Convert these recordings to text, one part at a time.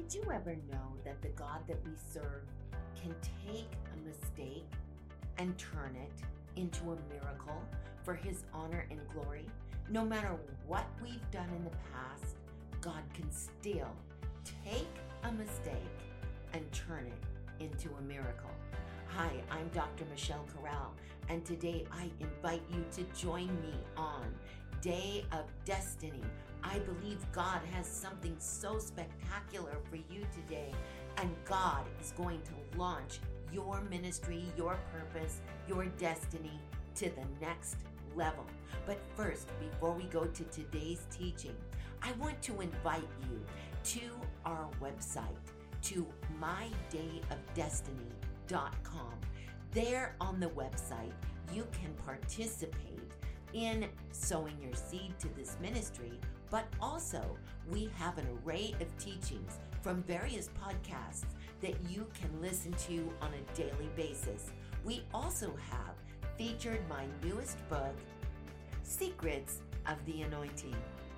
Did you ever know that the God that we serve can take a mistake and turn it into a miracle for his honor and glory? No matter what we've done in the past, God can still take a mistake and turn it into a miracle. Hi, I'm Dr. Michelle Corral, and today I invite you to join me on Day of Destiny. I believe God has something so spectacular for you today, and God is going to launch your ministry, your purpose, your destiny to the next level. But first, before we go to today's teaching, I want to invite you to our website, to mydayofdestiny.com. There on the website, you can participate in sowing your seed to this ministry, but also we have an array of teachings from various podcasts that you can listen to on a daily basis. We also have featured my newest book, Secrets of the Anointing.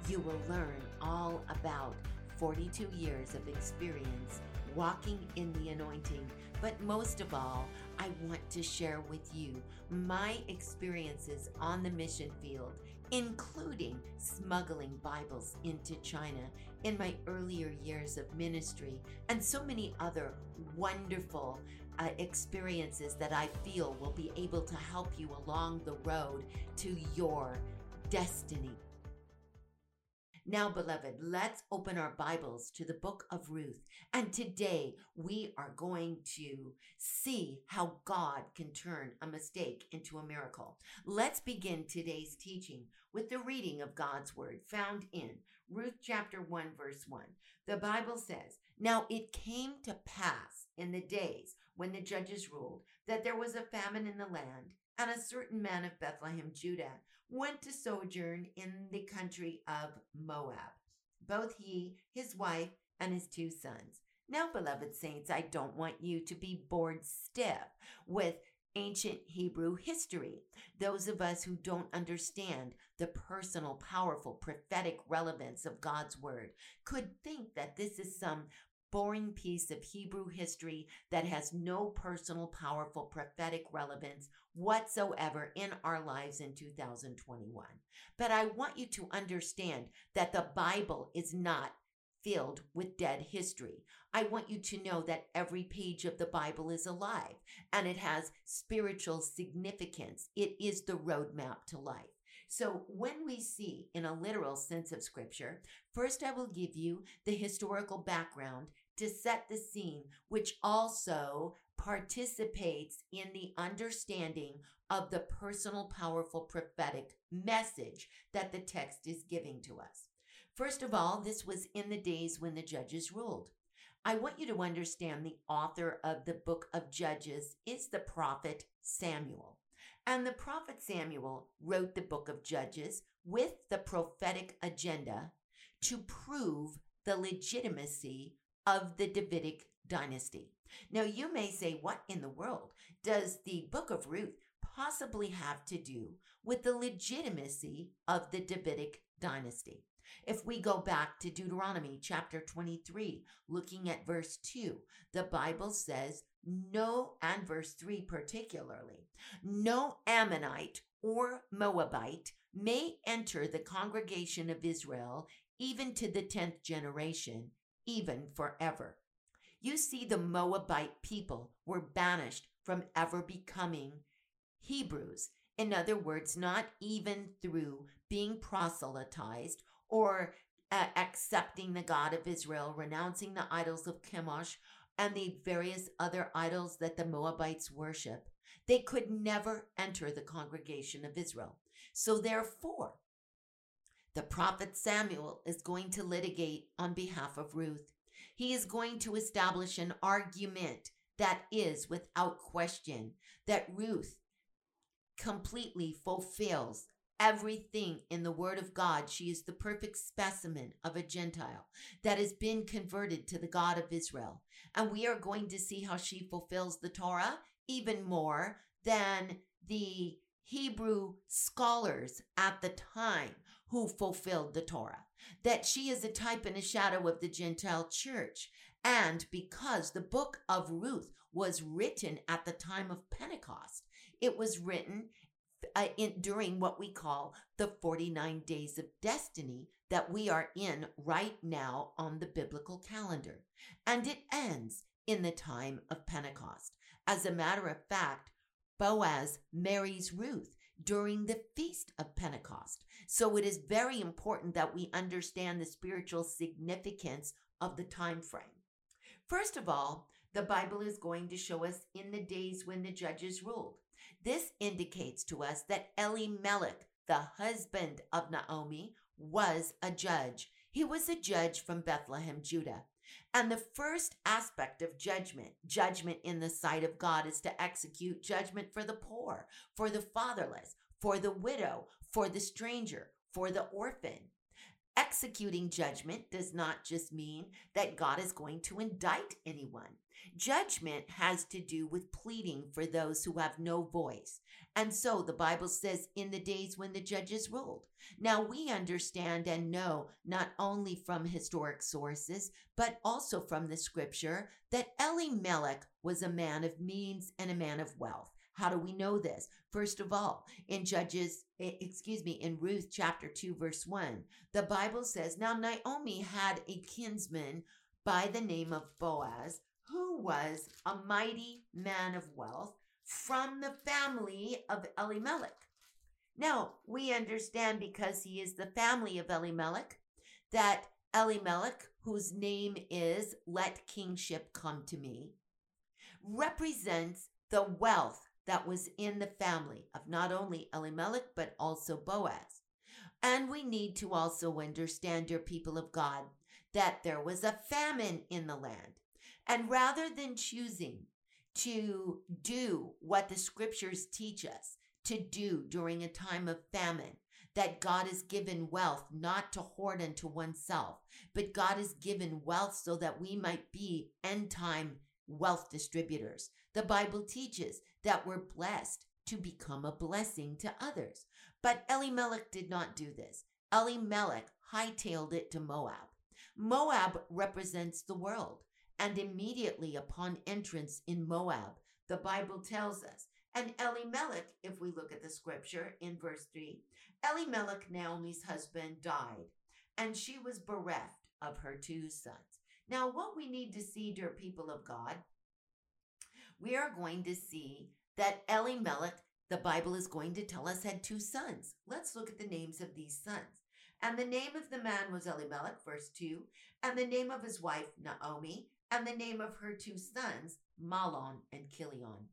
You will learn all about 42 years of experience walking in the anointing. But most of all, I want to share with you my experiences on the mission field, including smuggling Bibles into China in my earlier years of ministry, and so many other wonderful uh, experiences that I feel will be able to help you along the road to your destiny. Now, beloved, let's open our Bibles to the book of Ruth. And today we are going to see how God can turn a mistake into a miracle. Let's begin today's teaching with the reading of God's word found in Ruth chapter 1, verse 1. The Bible says, Now it came to pass in the days when the judges ruled that there was a famine in the land and a certain man of Bethlehem, Judah, went to sojourn in the country of Moab, both he, his wife, and his two sons. Now, beloved saints, I don't want you to be bored stiff with ancient Hebrew history. Those of us who don't understand the personal, powerful, prophetic relevance of God's word could think that this is some boring piece of Hebrew history that has no personal, powerful, prophetic relevance whatsoever in our lives in 2021. But I want you to understand that the Bible is not filled with dead history. I want you to know that every page of the Bible is alive and it has spiritual significance. It is the roadmap to life. So, when we see in a literal sense of scripture, first I will give you the historical background to set the scene, which also participates in the understanding of the personal, powerful prophetic message that the text is giving to us. First of all, this was in the days when the judges ruled. I want you to understand the author of the book of Judges is the prophet Samuel. And the prophet Samuel wrote the book of Judges with the prophetic agenda to prove the legitimacy of the Davidic dynasty. Now, you may say, what in the world does the book of Ruth possibly have to do with the legitimacy of the Davidic dynasty? If we go back to Deuteronomy chapter 23, looking at verse 2, the Bible says, no, and verse 3 particularly, no Ammonite or Moabite may enter the congregation of Israel even to the 10th generation even forever. You see, the Moabite people were banished from ever becoming Hebrews. In other words, not even through being proselytized or uh, accepting the God of Israel, renouncing the idols of Chemosh and the various other idols that the Moabites worship. They could never enter the congregation of Israel. So, therefore, the prophet Samuel is going to litigate on behalf of Ruth. He is going to establish an argument that is without question that Ruth completely fulfills everything in the Word of God. She is the perfect specimen of a Gentile that has been converted to the God of Israel. And we are going to see how she fulfills the Torah even more than the Hebrew scholars at the time who fulfilled the Torah. that she is a type and a shadow of the Gentile church. And because the book of Ruth was written at the time of Pentecost, it was written uh, in, during what we call the 49 days of destiny that we are in right now on the biblical calendar. And it ends in the time of Pentecost. As a matter of fact, Boaz marries Ruth during the feast of Pentecost. So it is very important that we understand the spiritual significance of the time frame. First of all, the Bible is going to show us in the days when the judges ruled. This indicates to us that Elimelech, the husband of Naomi, was a judge. He was a judge from Bethlehem, Judah. And the first aspect of judgment, judgment in the sight of God, is to execute judgment for the poor, for the fatherless, for the widow, for the stranger, for the orphan. Executing judgment does not just mean that God is going to indict anyone. Judgment has to do with pleading for those who have no voice. And so the Bible says, in the days when the judges ruled. Now we understand and know not only from historic sources, but also from the scripture that Elimelech was a man of means and a man of wealth. How do we know this? First of all, in Judges, excuse me, in Ruth chapter 2, verse 1, the Bible says, Now Naomi had a kinsman by the name of Boaz, who was a mighty man of wealth from the family of Elimelech. Now, we understand because he is the family of Elimelech that Elimelech, whose name is Let Kingship Come to Me, represents the wealth that was in the family of not only Elimelech, but also Boaz. And we need to also understand, dear people of God, that there was a famine in the land. And rather than choosing to do what the scriptures teach us to do during a time of famine, that God has given wealth not to hoard unto oneself, but God has given wealth so that we might be end time wealth distributors. The Bible teaches that we're blessed to become a blessing to others. But Elimelech did not do this. Elimelech hightailed it to Moab. Moab represents the world. And immediately upon entrance in Moab, the Bible tells us, and Elimelech, if we look at the scripture in verse 3, Elimelech, Naomi's husband, died, and she was bereft of her two sons. Now, what we need to see, dear people of God, we are going to see that Elimelech, the Bible is going to tell us, had two sons. Let's look at the names of these sons. And the name of the man was Elimelech, verse 2, and the name of his wife, Naomi, and the name of her two sons, Mahlon and Chilion.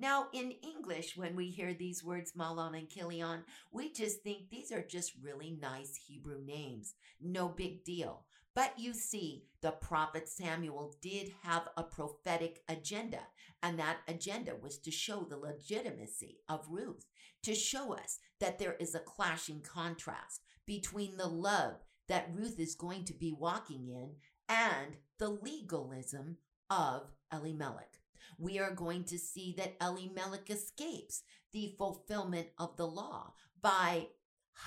Now, in English, when we hear these words, Mahlon and Chilion, we just think these are just really nice Hebrew names. No big deal. But you see, the prophet Samuel did have a prophetic agenda, and that agenda was to show the legitimacy of Ruth, to show us that there is a clashing contrast between the love that Ruth is going to be walking in and the legalism of Elimelech. We are going to see that Elimelech escapes the fulfillment of the law by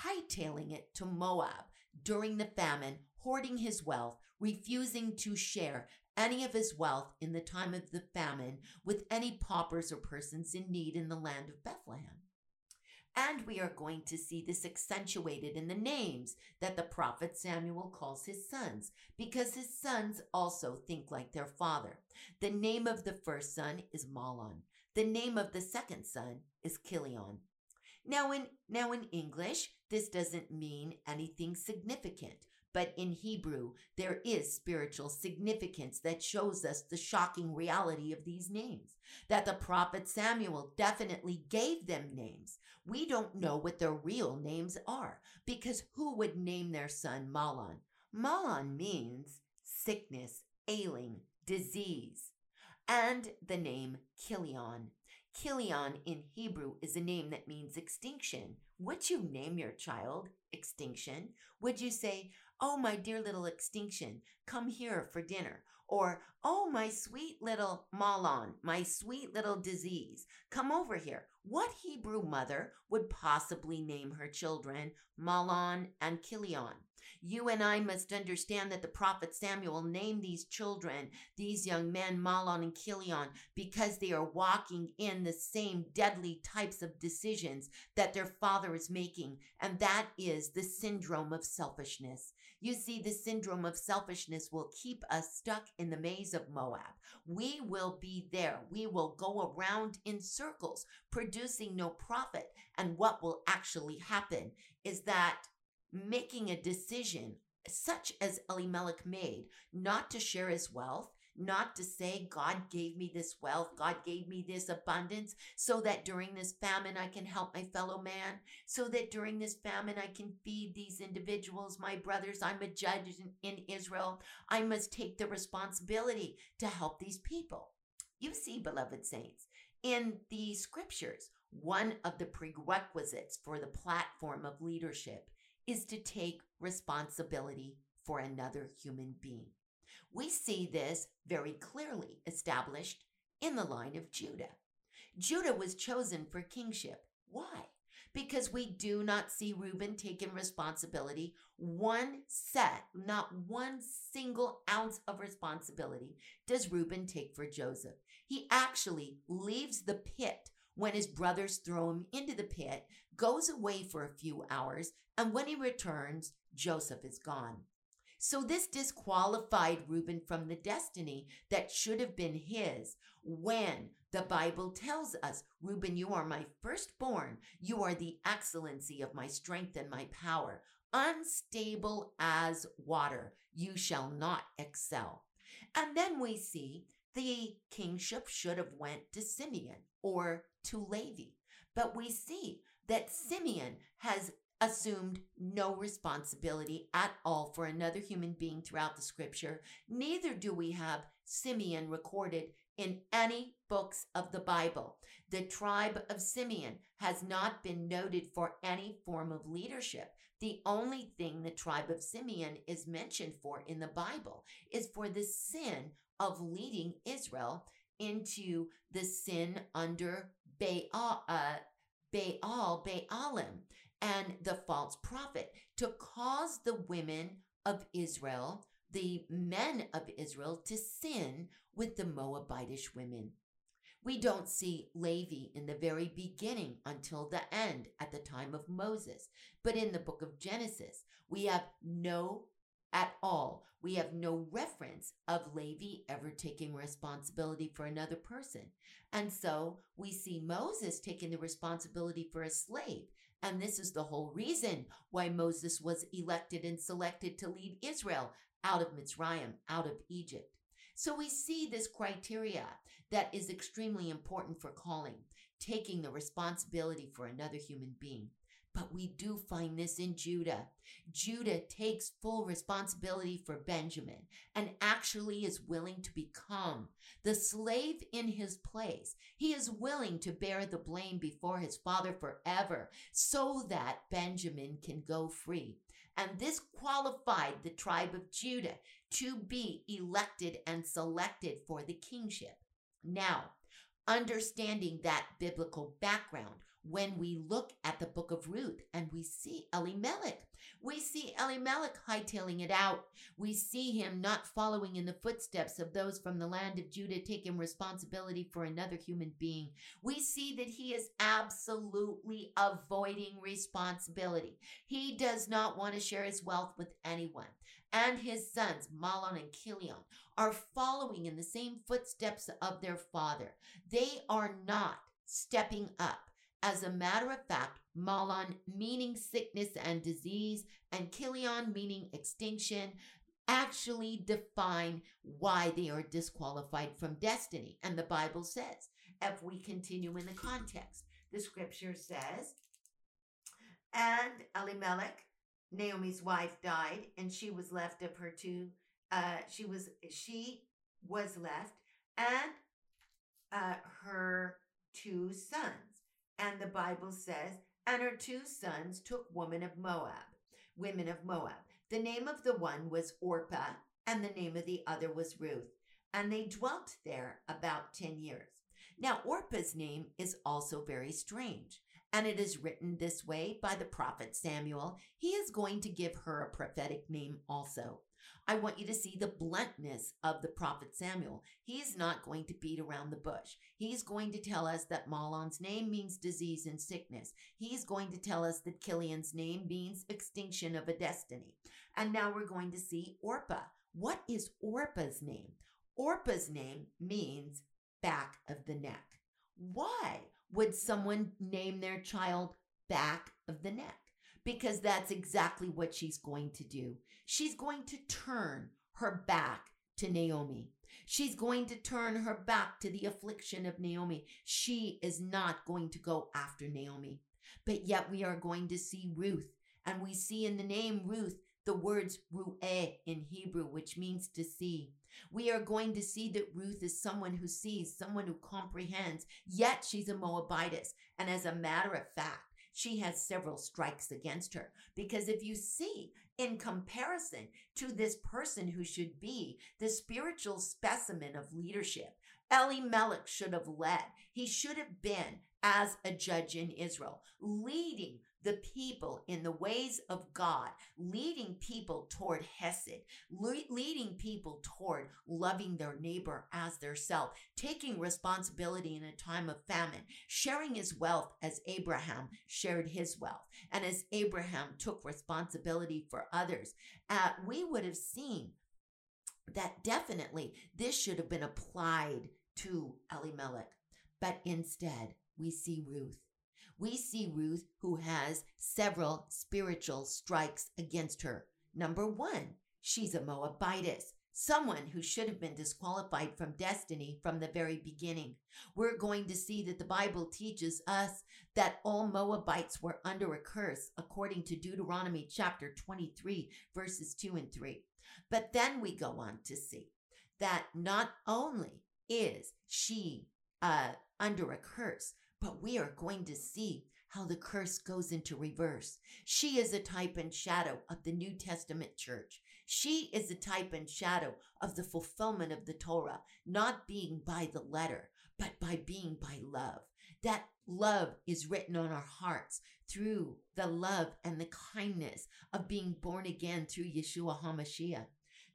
hightailing it to Moab during the famine, hoarding his wealth, refusing to share any of his wealth in the time of the famine with any paupers or persons in need in the land of Bethlehem. And we are going to see this accentuated in the names that the prophet Samuel calls his sons, because his sons also think like their father. The name of the first son is Mahlon. The name of the second son is Kilion. Now in now in English, this doesn't mean anything significant. But in Hebrew, there is spiritual significance that shows us the shocking reality of these names. That the prophet Samuel definitely gave them names. We don't know what their real names are because who would name their son Mahlon? Mahlon means sickness, ailing, disease. And the name Chilion. Chilion in Hebrew is a name that means extinction. Would you name your child extinction? Would you say, Oh, my dear little extinction, come here for dinner. Or, oh, my sweet little malon, my sweet little disease, come over here. What Hebrew mother would possibly name her children Mahlon and Chilion? You and I must understand that the prophet Samuel named these children, these young men, Mahlon and Chilion, because they are walking in the same deadly types of decisions that their father is making. And that is the syndrome of selfishness. You see, the syndrome of selfishness will keep us stuck in the maze of Moab. We will be there. We will go around in circles, producing no profit. And what will actually happen is that making a decision such as Elimelech made, not to share his wealth, not to say, God gave me this wealth, God gave me this abundance, so that during this famine I can help my fellow man, so that during this famine I can feed these individuals, my brothers. I'm a judge in, in Israel. I must take the responsibility to help these people. You see, beloved saints, in the scriptures, one of the prerequisites for the platform of leadership is to take responsibility for another human being. We see this very clearly established in the line of Judah. Judah was chosen for kingship. Why? Because we do not see Reuben taking responsibility, one set, not one single ounce of responsibility does Reuben take for Joseph. He actually leaves the pit when his brothers throw him into the pit, goes away for a few hours, and when he returns, Joseph is gone. So this disqualified Reuben from the destiny that should have been his when the Bible tells us, Reuben, you are my firstborn. You are the excellency of my strength and my power. Unstable as water, you shall not excel. And then we see the kingship should have went to Simeon or to Levi. But we see that Simeon has assumed no responsibility at all for another human being throughout the scripture. Neither do we have Simeon recorded in any books of the Bible. The tribe of Simeon has not been noted for any form of leadership. The only thing the tribe of Simeon is mentioned for in the Bible is for the sin of leading Israel into the sin under Baal, uh, Baal, Baalim, and the false prophet to cause the women of Israel, the men of Israel, to sin with the Moabitish women. We don't see Levi in the very beginning until the end at the time of Moses. But in the book of Genesis, we have no at all. We have no reference of Levi ever taking responsibility for another person. And so we see Moses taking the responsibility for a slave. And this is the whole reason why Moses was elected and selected to lead Israel out of Mitzrayim, out of Egypt. So we see this criteria that is extremely important for calling, taking the responsibility for another human being. But we do find this in Judah. Judah takes full responsibility for Benjamin and actually is willing to become the slave in his place. He is willing to bear the blame before his father forever so that Benjamin can go free. And this qualified the tribe of Judah to be elected and selected for the kingship. Now, understanding that biblical background, when we look at the book of Ruth and we see Elimelech. We see Elimelech hightailing it out. We see him not following in the footsteps of those from the land of Judah taking responsibility for another human being. We see that he is absolutely avoiding responsibility. He does not want to share his wealth with anyone. And his sons, Mahlon and Kilion, are following in the same footsteps of their father. They are not stepping up as a matter of fact, Mahlon meaning sickness and disease, and Chilion meaning extinction, actually define why they are disqualified from destiny. And the Bible says, if we continue in the context, the scripture says, and Elimelech, Naomi's wife, died, and she was left of her two. Uh, she was she was left, and uh, her two sons. And the Bible says, and her two sons took women of Moab, women of Moab. The name of the one was Orpah, and the name of the other was Ruth. And they dwelt there about 10 years. Now, Orpah's name is also very strange. and it is written this way by the prophet Samuel, he is going to give her a prophetic name also. I want you to see the bluntness of the prophet Samuel. He's not going to beat around the bush. He's going to tell us that Mahlon's name means disease and sickness. He's going to tell us that Chilion's name means extinction of a destiny. And now we're going to see Orpah. What is Orpah's name? Orpah's name means back of the neck. Why would someone name their child back of the neck? Because that's exactly what she's going to do. She's going to turn her back to Naomi. She's going to turn her back to the affliction of Naomi. She is not going to go after Naomi. But yet we are going to see Ruth. And we see in the name Ruth the words ru'eh in Hebrew, which means to see. We are going to see that Ruth is someone who sees, someone who comprehends, yet she's a Moabitess. And as a matter of fact, she has several strikes against her. Because if you see, in comparison to this person who should be the spiritual specimen of leadership, Eli Elimelech should have led. He should have been as a judge in Israel, leading the people in the ways of God, leading people toward Hesed, le- leading people toward loving their neighbor as their self, taking responsibility in a time of famine, sharing his wealth as Abraham shared his wealth, and as Abraham took responsibility for others. Uh, we would have seen that definitely this should have been applied to Elimelech, but instead we see Ruth we see Ruth who has several spiritual strikes against her. Number one, she's a Moabitess, someone who should have been disqualified from destiny from the very beginning. We're going to see that the Bible teaches us that all Moabites were under a curse, according to Deuteronomy chapter 23, verses 2 and 3. But then we go on to see that not only is she uh, under a curse, but we are going to see how the curse goes into reverse. She is a type and shadow of the New Testament church. She is a type and shadow of the fulfillment of the Torah, not being by the letter, but by being by love. That love is written on our hearts through the love and the kindness of being born again through Yeshua HaMashiach.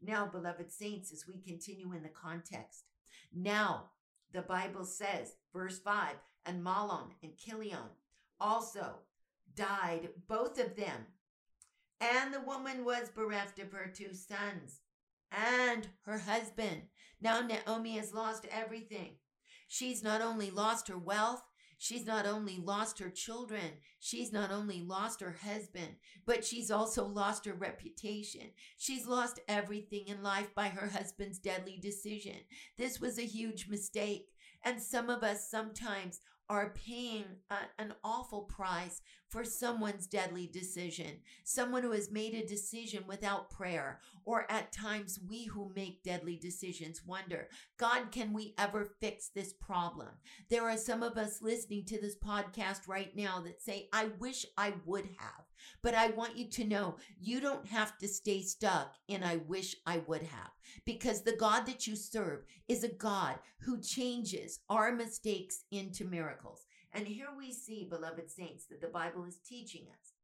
Now, beloved saints, as we continue in the context, now the Bible says, verse 5, and Mahlon and Kilion also died, both of them. And the woman was bereft of her two sons and her husband. Now Naomi has lost everything. She's not only lost her wealth, she's not only lost her children, she's not only lost her husband, but she's also lost her reputation. She's lost everything in life by her husband's deadly decision. This was a huge mistake. And some of us sometimes are paying mm. a, an awful price for someone's deadly decision, someone who has made a decision without prayer, or at times we who make deadly decisions wonder, God, can we ever fix this problem? There are some of us listening to this podcast right now that say, I wish I would have. But I want you to know you don't have to stay stuck in I wish I would have because the God that you serve is a God who changes our mistakes into miracles. And here we see, beloved saints, that the Bible is teaching us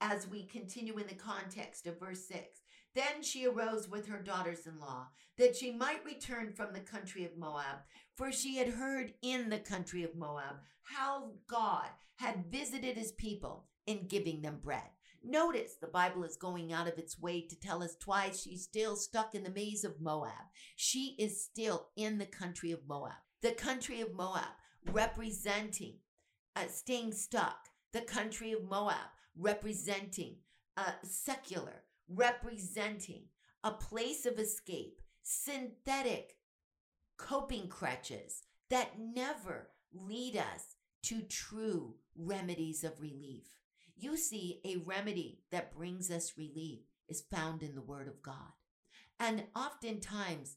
as we continue in the context of verse 6. Then she arose with her daughters in law, that she might return from the country of Moab, for she had heard in the country of Moab how God had visited his people in giving them bread. Notice the Bible is going out of its way to tell us twice she's still stuck in the maze of Moab. She is still in the country of Moab. The country of Moab representing uh, staying stuck. The country of Moab representing uh, secular, representing a place of escape, synthetic coping crutches that never lead us to true remedies of relief. You see, a remedy that brings us relief is found in the Word of God. And oftentimes,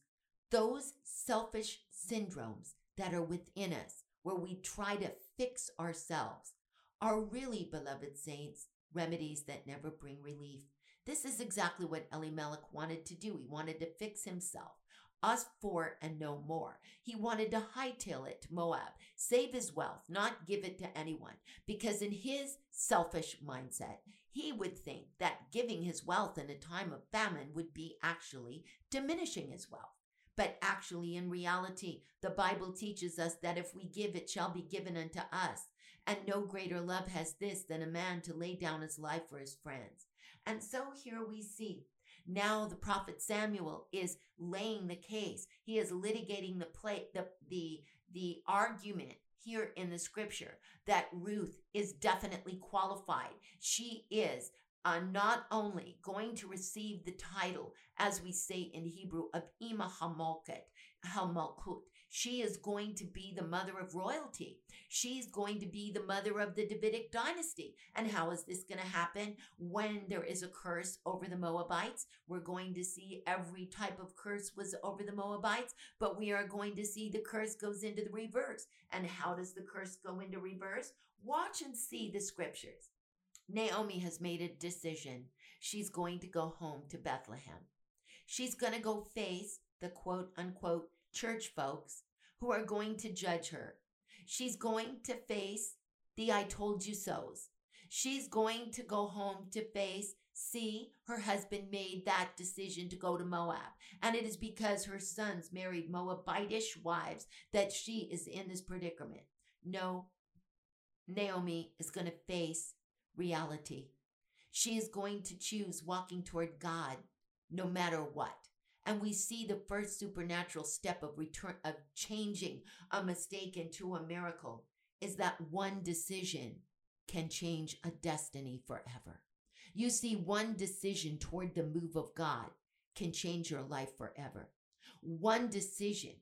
those selfish syndromes that are within us, where we try to fix ourselves, are really, beloved saints, remedies that never bring relief. This is exactly what Elimelech wanted to do. He wanted to fix himself. us for and no more. He wanted to hightail it to Moab, save his wealth, not give it to anyone, because in his selfish mindset, he would think that giving his wealth in a time of famine would be actually diminishing his wealth. But actually, in reality, the Bible teaches us that if we give, it shall be given unto us. And no greater love has this than a man to lay down his life for his friends. And so here we see now the prophet Samuel is laying the case. He is litigating the play, the, the, the argument here in the scripture that Ruth is definitely qualified. She is uh, not only going to receive the title, as we say in Hebrew, of Ima Hamalkut, Hamalkut, she is going to be the mother of royalty. She's going to be the mother of the Davidic dynasty. And how is this going to happen? When there is a curse over the Moabites, we're going to see every type of curse was over the Moabites, but we are going to see the curse goes into the reverse. And how does the curse go into reverse? Watch and see the scriptures. Naomi has made a decision. She's going to go home to Bethlehem. She's going to go face the quote unquote church folks who are going to judge her. She's going to face the I told you so's. She's going to go home to face, see, her husband made that decision to go to Moab. And it is because her sons married Moabitish wives that she is in this predicament. No, Naomi is going to face reality. She is going to choose walking toward God no matter what. And we see the first supernatural step of return, of changing a mistake into a miracle is that one decision can change a destiny forever. You see, one decision toward the move of God can change your life forever. One decision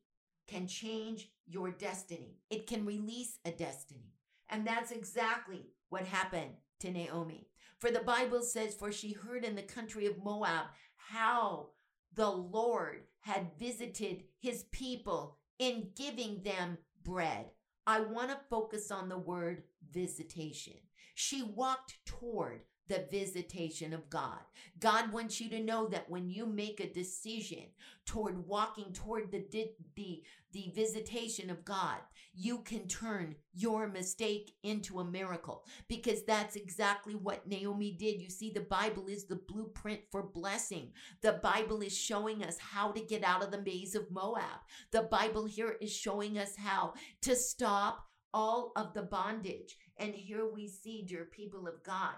can change your destiny. It can release a destiny. And that's exactly what happened to Naomi. For the Bible says, For she heard in the country of Moab how the Lord had visited his people in giving them bread. I want to focus on the word visitation. She walked toward the visitation of God. God wants you to know that when you make a decision toward walking toward the, the, the visitation of God, you can turn your mistake into a miracle because that's exactly what Naomi did. You see, the Bible is the blueprint for blessing. The Bible is showing us how to get out of the maze of Moab. The Bible here is showing us how to stop all of the bondage. And here we see, dear people of God,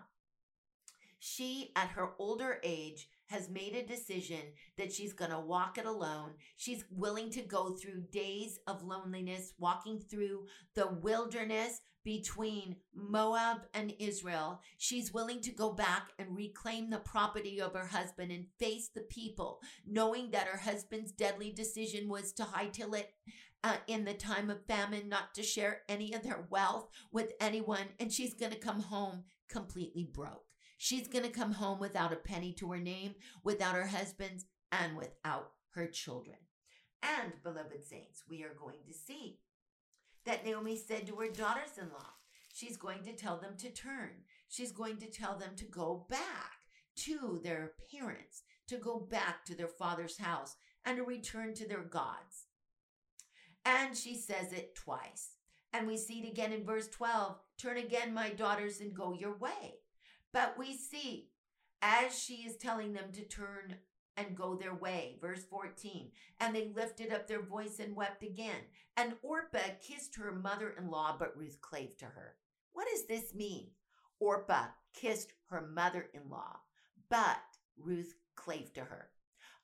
she, at her older age, has made a decision that she's going to walk it alone. She's willing to go through days of loneliness, walking through the wilderness between Moab and Israel. She's willing to go back and reclaim the property of her husband and face the people, knowing that her husband's deadly decision was to hightail it uh, in the time of famine, not to share any of their wealth with anyone. And she's going to come home completely broke. She's going to come home without a penny to her name, without her husband's, and without her children. And, beloved saints, we are going to see that Naomi said to her daughters in law, she's going to tell them to turn. She's going to tell them to go back to their parents, to go back to their father's house, and to return to their gods. And she says it twice. And we see it again in verse 12 Turn again, my daughters, and go your way. But we see as she is telling them to turn and go their way. Verse 14. And they lifted up their voice and wept again. And Orpah kissed her mother in law, but Ruth clave to her. What does this mean? Orpah kissed her mother in law, but Ruth clave to her.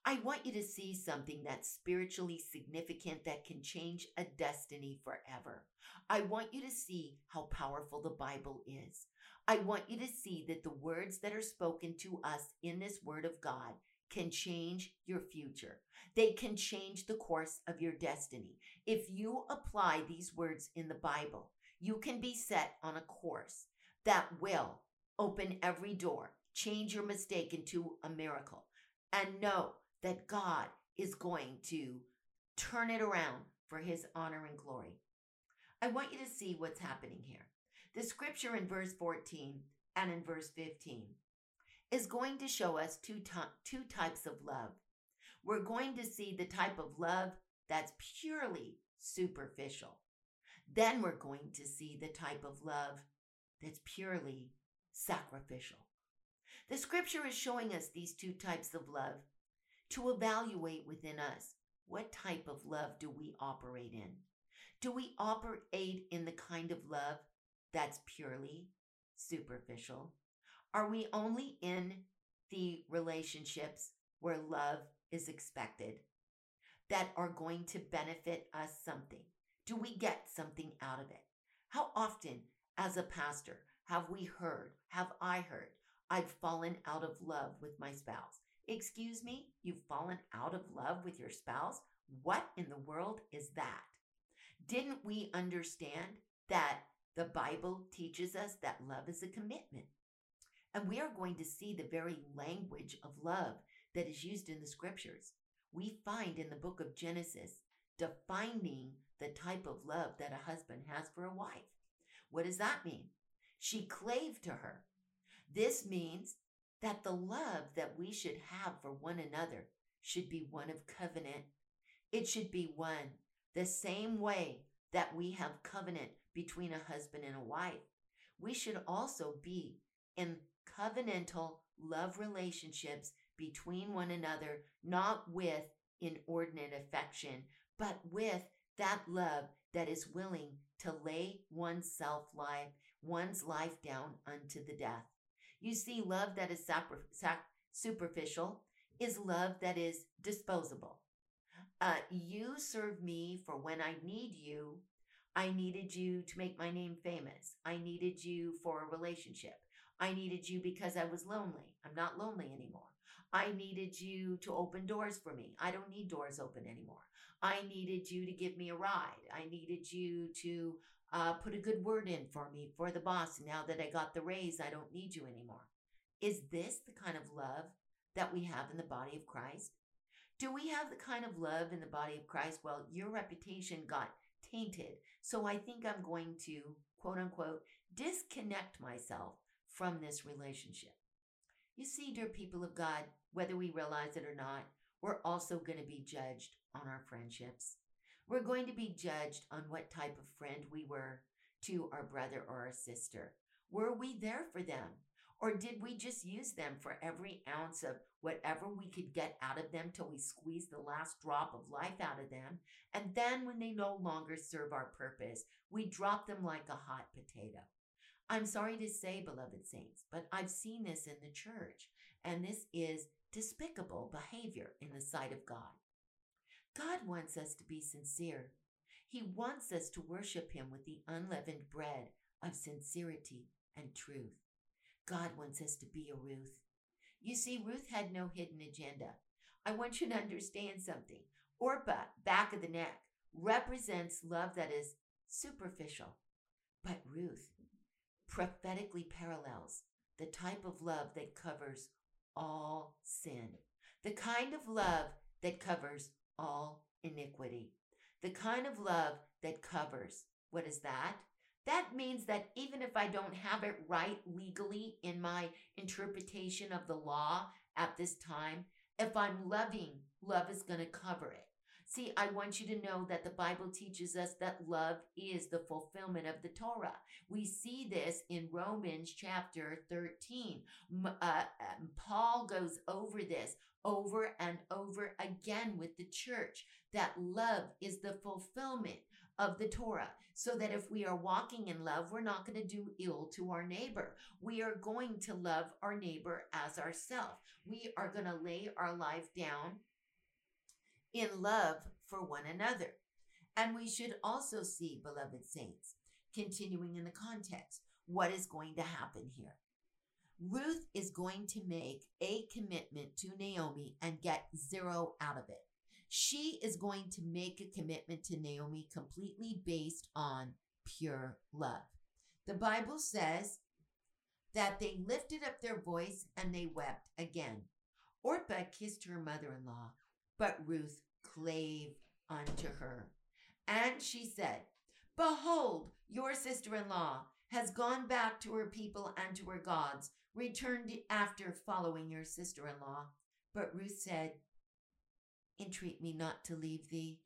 I want you to see something that's spiritually significant that can change a destiny forever. I want you to see how powerful the Bible is. I want you to see that the words that are spoken to us in this word of God can change your future. They can change the course of your destiny. If you apply these words in the Bible, you can be set on a course that will open every door, change your mistake into a miracle, and know that God is going to turn it around for his honor and glory. I want you to see what's happening here. The scripture in verse 14 and in verse 15 is going to show us two, two types of love. we're going to see the type of love that's purely superficial. Then we're going to see the type of love that's purely sacrificial. The scripture is showing us these two types of love to evaluate within us what type of love do we operate in? Do we operate in the kind of love that's purely superficial? Are we only in the relationships where love is expected that are going to benefit us something? Do we get something out of it? How often, as a pastor, have we heard, have I heard, I've fallen out of love with my spouse? Excuse me, you've fallen out of love with your spouse? What in the world is that? Didn't we understand that the Bible teaches us that love is a commitment? And we are going to see the very language of love that is used in the scriptures. We find in the book of Genesis defining the type of love that a husband has for a wife. What does that mean? She clave to her. This means that the love that we should have for one another should be one of covenant. It should be one the same way that we have covenant between a husband and a wife. We should also be in covenantal love relationships between one another, not with inordinate affection, but with that love that is willing to lay one's self life, one's life down unto the death. You see, love that is superficial is love that is disposable. Uh, you serve me for when I need you. I needed you to make my name famous. I needed you for a relationship. I needed you because I was lonely. I'm not lonely anymore. I needed you to open doors for me. I don't need doors open anymore. I needed you to give me a ride. I needed you to uh, put a good word in for me for the boss. Now that I got the raise, I don't need you anymore. Is this the kind of love that we have in the body of Christ? Do we have the kind of love in the body of Christ? Well, your reputation got tainted. So I think I'm going to, quote unquote, disconnect myself from this relationship. You see, dear people of God, whether we realize it or not, we're also going to be judged on our friendships. We're going to be judged on what type of friend we were to our brother or our sister. Were we there for them? Or did we just use them for every ounce of whatever we could get out of them till we squeezed the last drop of life out of them? And then when they no longer serve our purpose, we drop them like a hot potato. I'm sorry to say, beloved saints, but I've seen this in the church, and this is despicable behavior in the sight of God. God wants us to be sincere. He wants us to worship Him with the unleavened bread of sincerity and truth. God wants us to be a Ruth. You see, Ruth had no hidden agenda. I want you to understand something. Orpah, back of the neck, represents love that is superficial. But Ruth prophetically parallels the type of love that covers all sin, the kind of love that covers all iniquity, the kind of love that covers. What is that? That means that even if I don't have it right legally in my interpretation of the law at this time, if I'm loving, love is going to cover it. See, I want you to know that the Bible teaches us that love is the fulfillment of the Torah. We see this in Romans chapter 13. Uh, um, Paul goes over this over and over again with the church that love is the fulfillment of the Torah. So that if we are walking in love, we're not going to do ill to our neighbor. We are going to love our neighbor as ourselves. We are going to lay our life down in love for one another. And we should also see, beloved saints, continuing in the context, what is going to happen here. Ruth is going to make a commitment to Naomi and get zero out of it. She is going to make a commitment to Naomi completely based on pure love. The Bible says that they lifted up their voice and they wept again. Orpah kissed her mother in law, but Ruth clave unto her. And she said, Behold, your sister in law has gone back to her people and to her gods, returned after following your sister in law. But Ruth said, entreat me not to leave thee,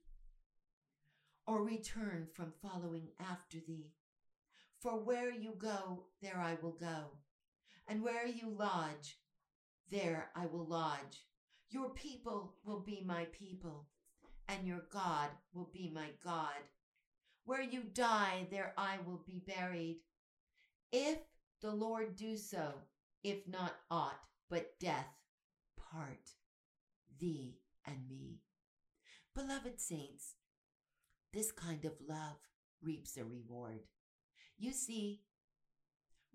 or return from following after thee. For where you go, there I will go, and where you lodge, there I will lodge. Your people will be my people, and your God will be my God. Where you die, there I will be buried. If the Lord do so, if not aught but death part thee and me. Beloved saints, this kind of love reaps a reward. You see,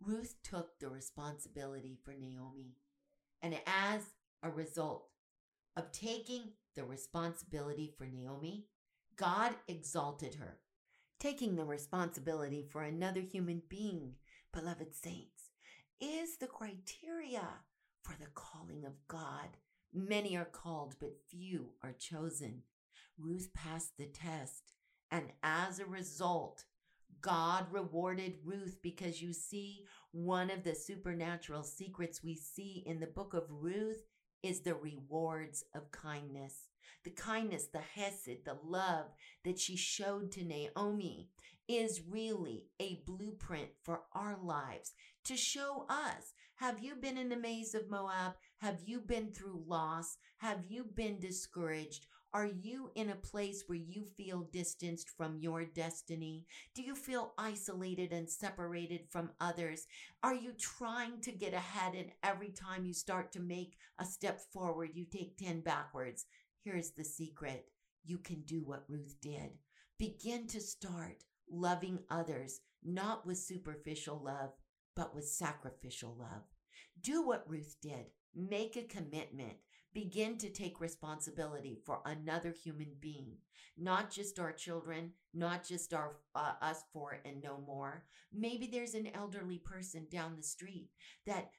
Ruth took the responsibility for Naomi, and as a result of taking the responsibility for Naomi, God exalted her. Taking the responsibility for another human being, beloved saints, is the criteria for the calling of God. Many are called, but few are chosen. Ruth passed the test, and as a result, God rewarded Ruth because you see, one of the supernatural secrets we see in the book of Ruth is the rewards of kindness. The kindness, the hesed, the love that she showed to Naomi is really a blueprint for our lives to show us. Have you been in the maze of Moab? Have you been through loss? Have you been discouraged? Are you in a place where you feel distanced from your destiny? Do you feel isolated and separated from others? Are you trying to get ahead and every time you start to make a step forward, you take 10 backwards? Here's the secret. You can do what Ruth did. Begin to start loving others, not with superficial love, but with sacrificial love. Do what Ruth did. Make a commitment. Begin to take responsibility for another human being, not just our children, not just our uh, us for and no more. Maybe there's an elderly person down the street that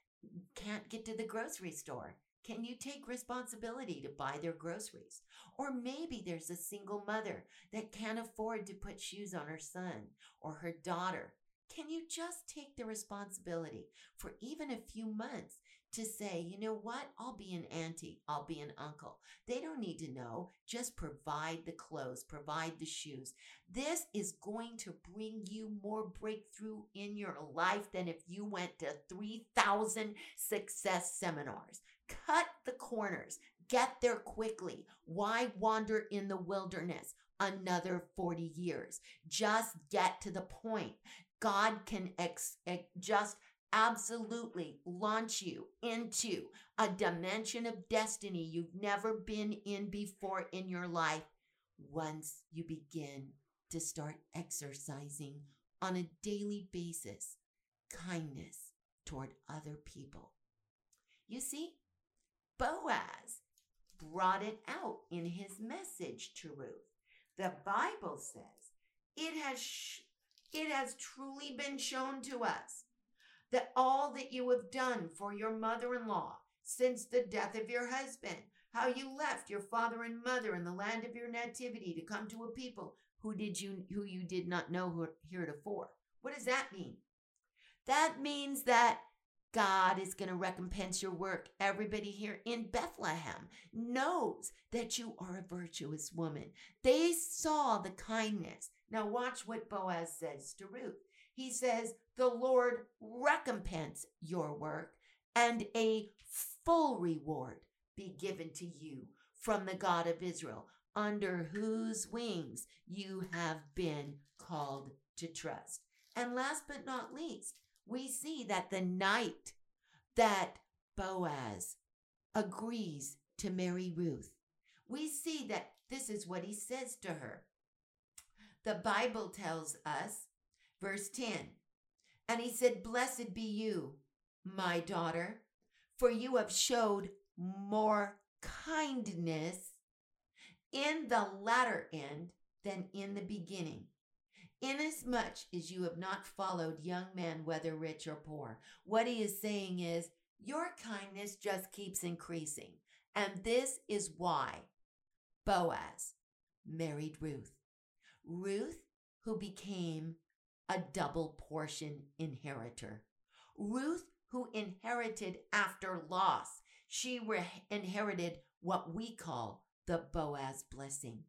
can't get to the grocery store. Can you take responsibility to buy their groceries? Or maybe there's a single mother that can't afford to put shoes on her son or her daughter. Can you just take the responsibility for even a few months to say, you know what? I'll be an auntie. I'll be an uncle. They don't need to know. Just provide the clothes, provide the shoes. This is going to bring you more breakthrough in your life than if you went to 3,000 success seminars. Cut the corners. Get there quickly. Why wander in the wilderness another 40 years? Just get to the point. God can ex- ex- just absolutely launch you into a dimension of destiny you've never been in before in your life once you begin to start exercising on a daily basis kindness toward other people. You see, Boaz brought it out in his message to Ruth. The Bible says it has sh- it has truly been shown to us that all that you have done for your mother-in-law since the death of your husband, how you left your father and mother in the land of your nativity to come to a people who did you who you did not know heretofore. What does that mean? That means that God is going to recompense your work. Everybody here in Bethlehem knows that you are a virtuous woman. They saw the kindness. Now, watch what Boaz says to Ruth. He says, The Lord recompense your work, and a full reward be given to you from the God of Israel, under whose wings you have been called to trust. And last but not least, we see that the night that Boaz agrees to marry Ruth, we see that this is what he says to her. The Bible tells us, verse 10, and he said, Blessed be you, my daughter, for you have showed more kindness in the latter end than in the beginning inasmuch as you have not followed young men, whether rich or poor. What he is saying is, your kindness just keeps increasing. And this is why Boaz married Ruth. Ruth, who became a double portion inheritor. Ruth, who inherited after loss. She re- inherited what we call the Boaz blessing.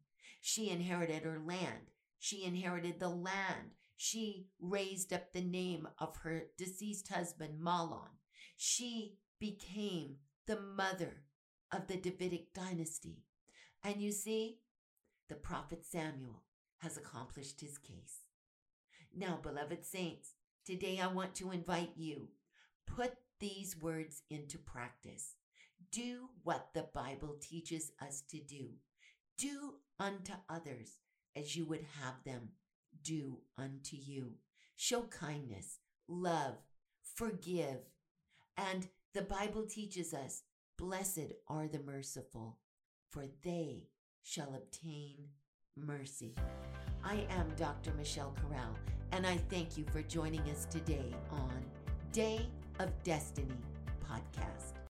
She inherited her land. She inherited the land. She raised up the name of her deceased husband, Mahlon. She became the mother of the Davidic dynasty. And you see, the prophet Samuel has accomplished his case. Now, beloved saints, today I want to invite you put these words into practice. Do what the Bible teaches us to do. Do unto others as you would have them do unto you. Show kindness, love, forgive. And the Bible teaches us, blessed are the merciful, for they shall obtain mercy. I am Dr. Michelle Corral, and I thank you for joining us today on Day of Destiny podcast.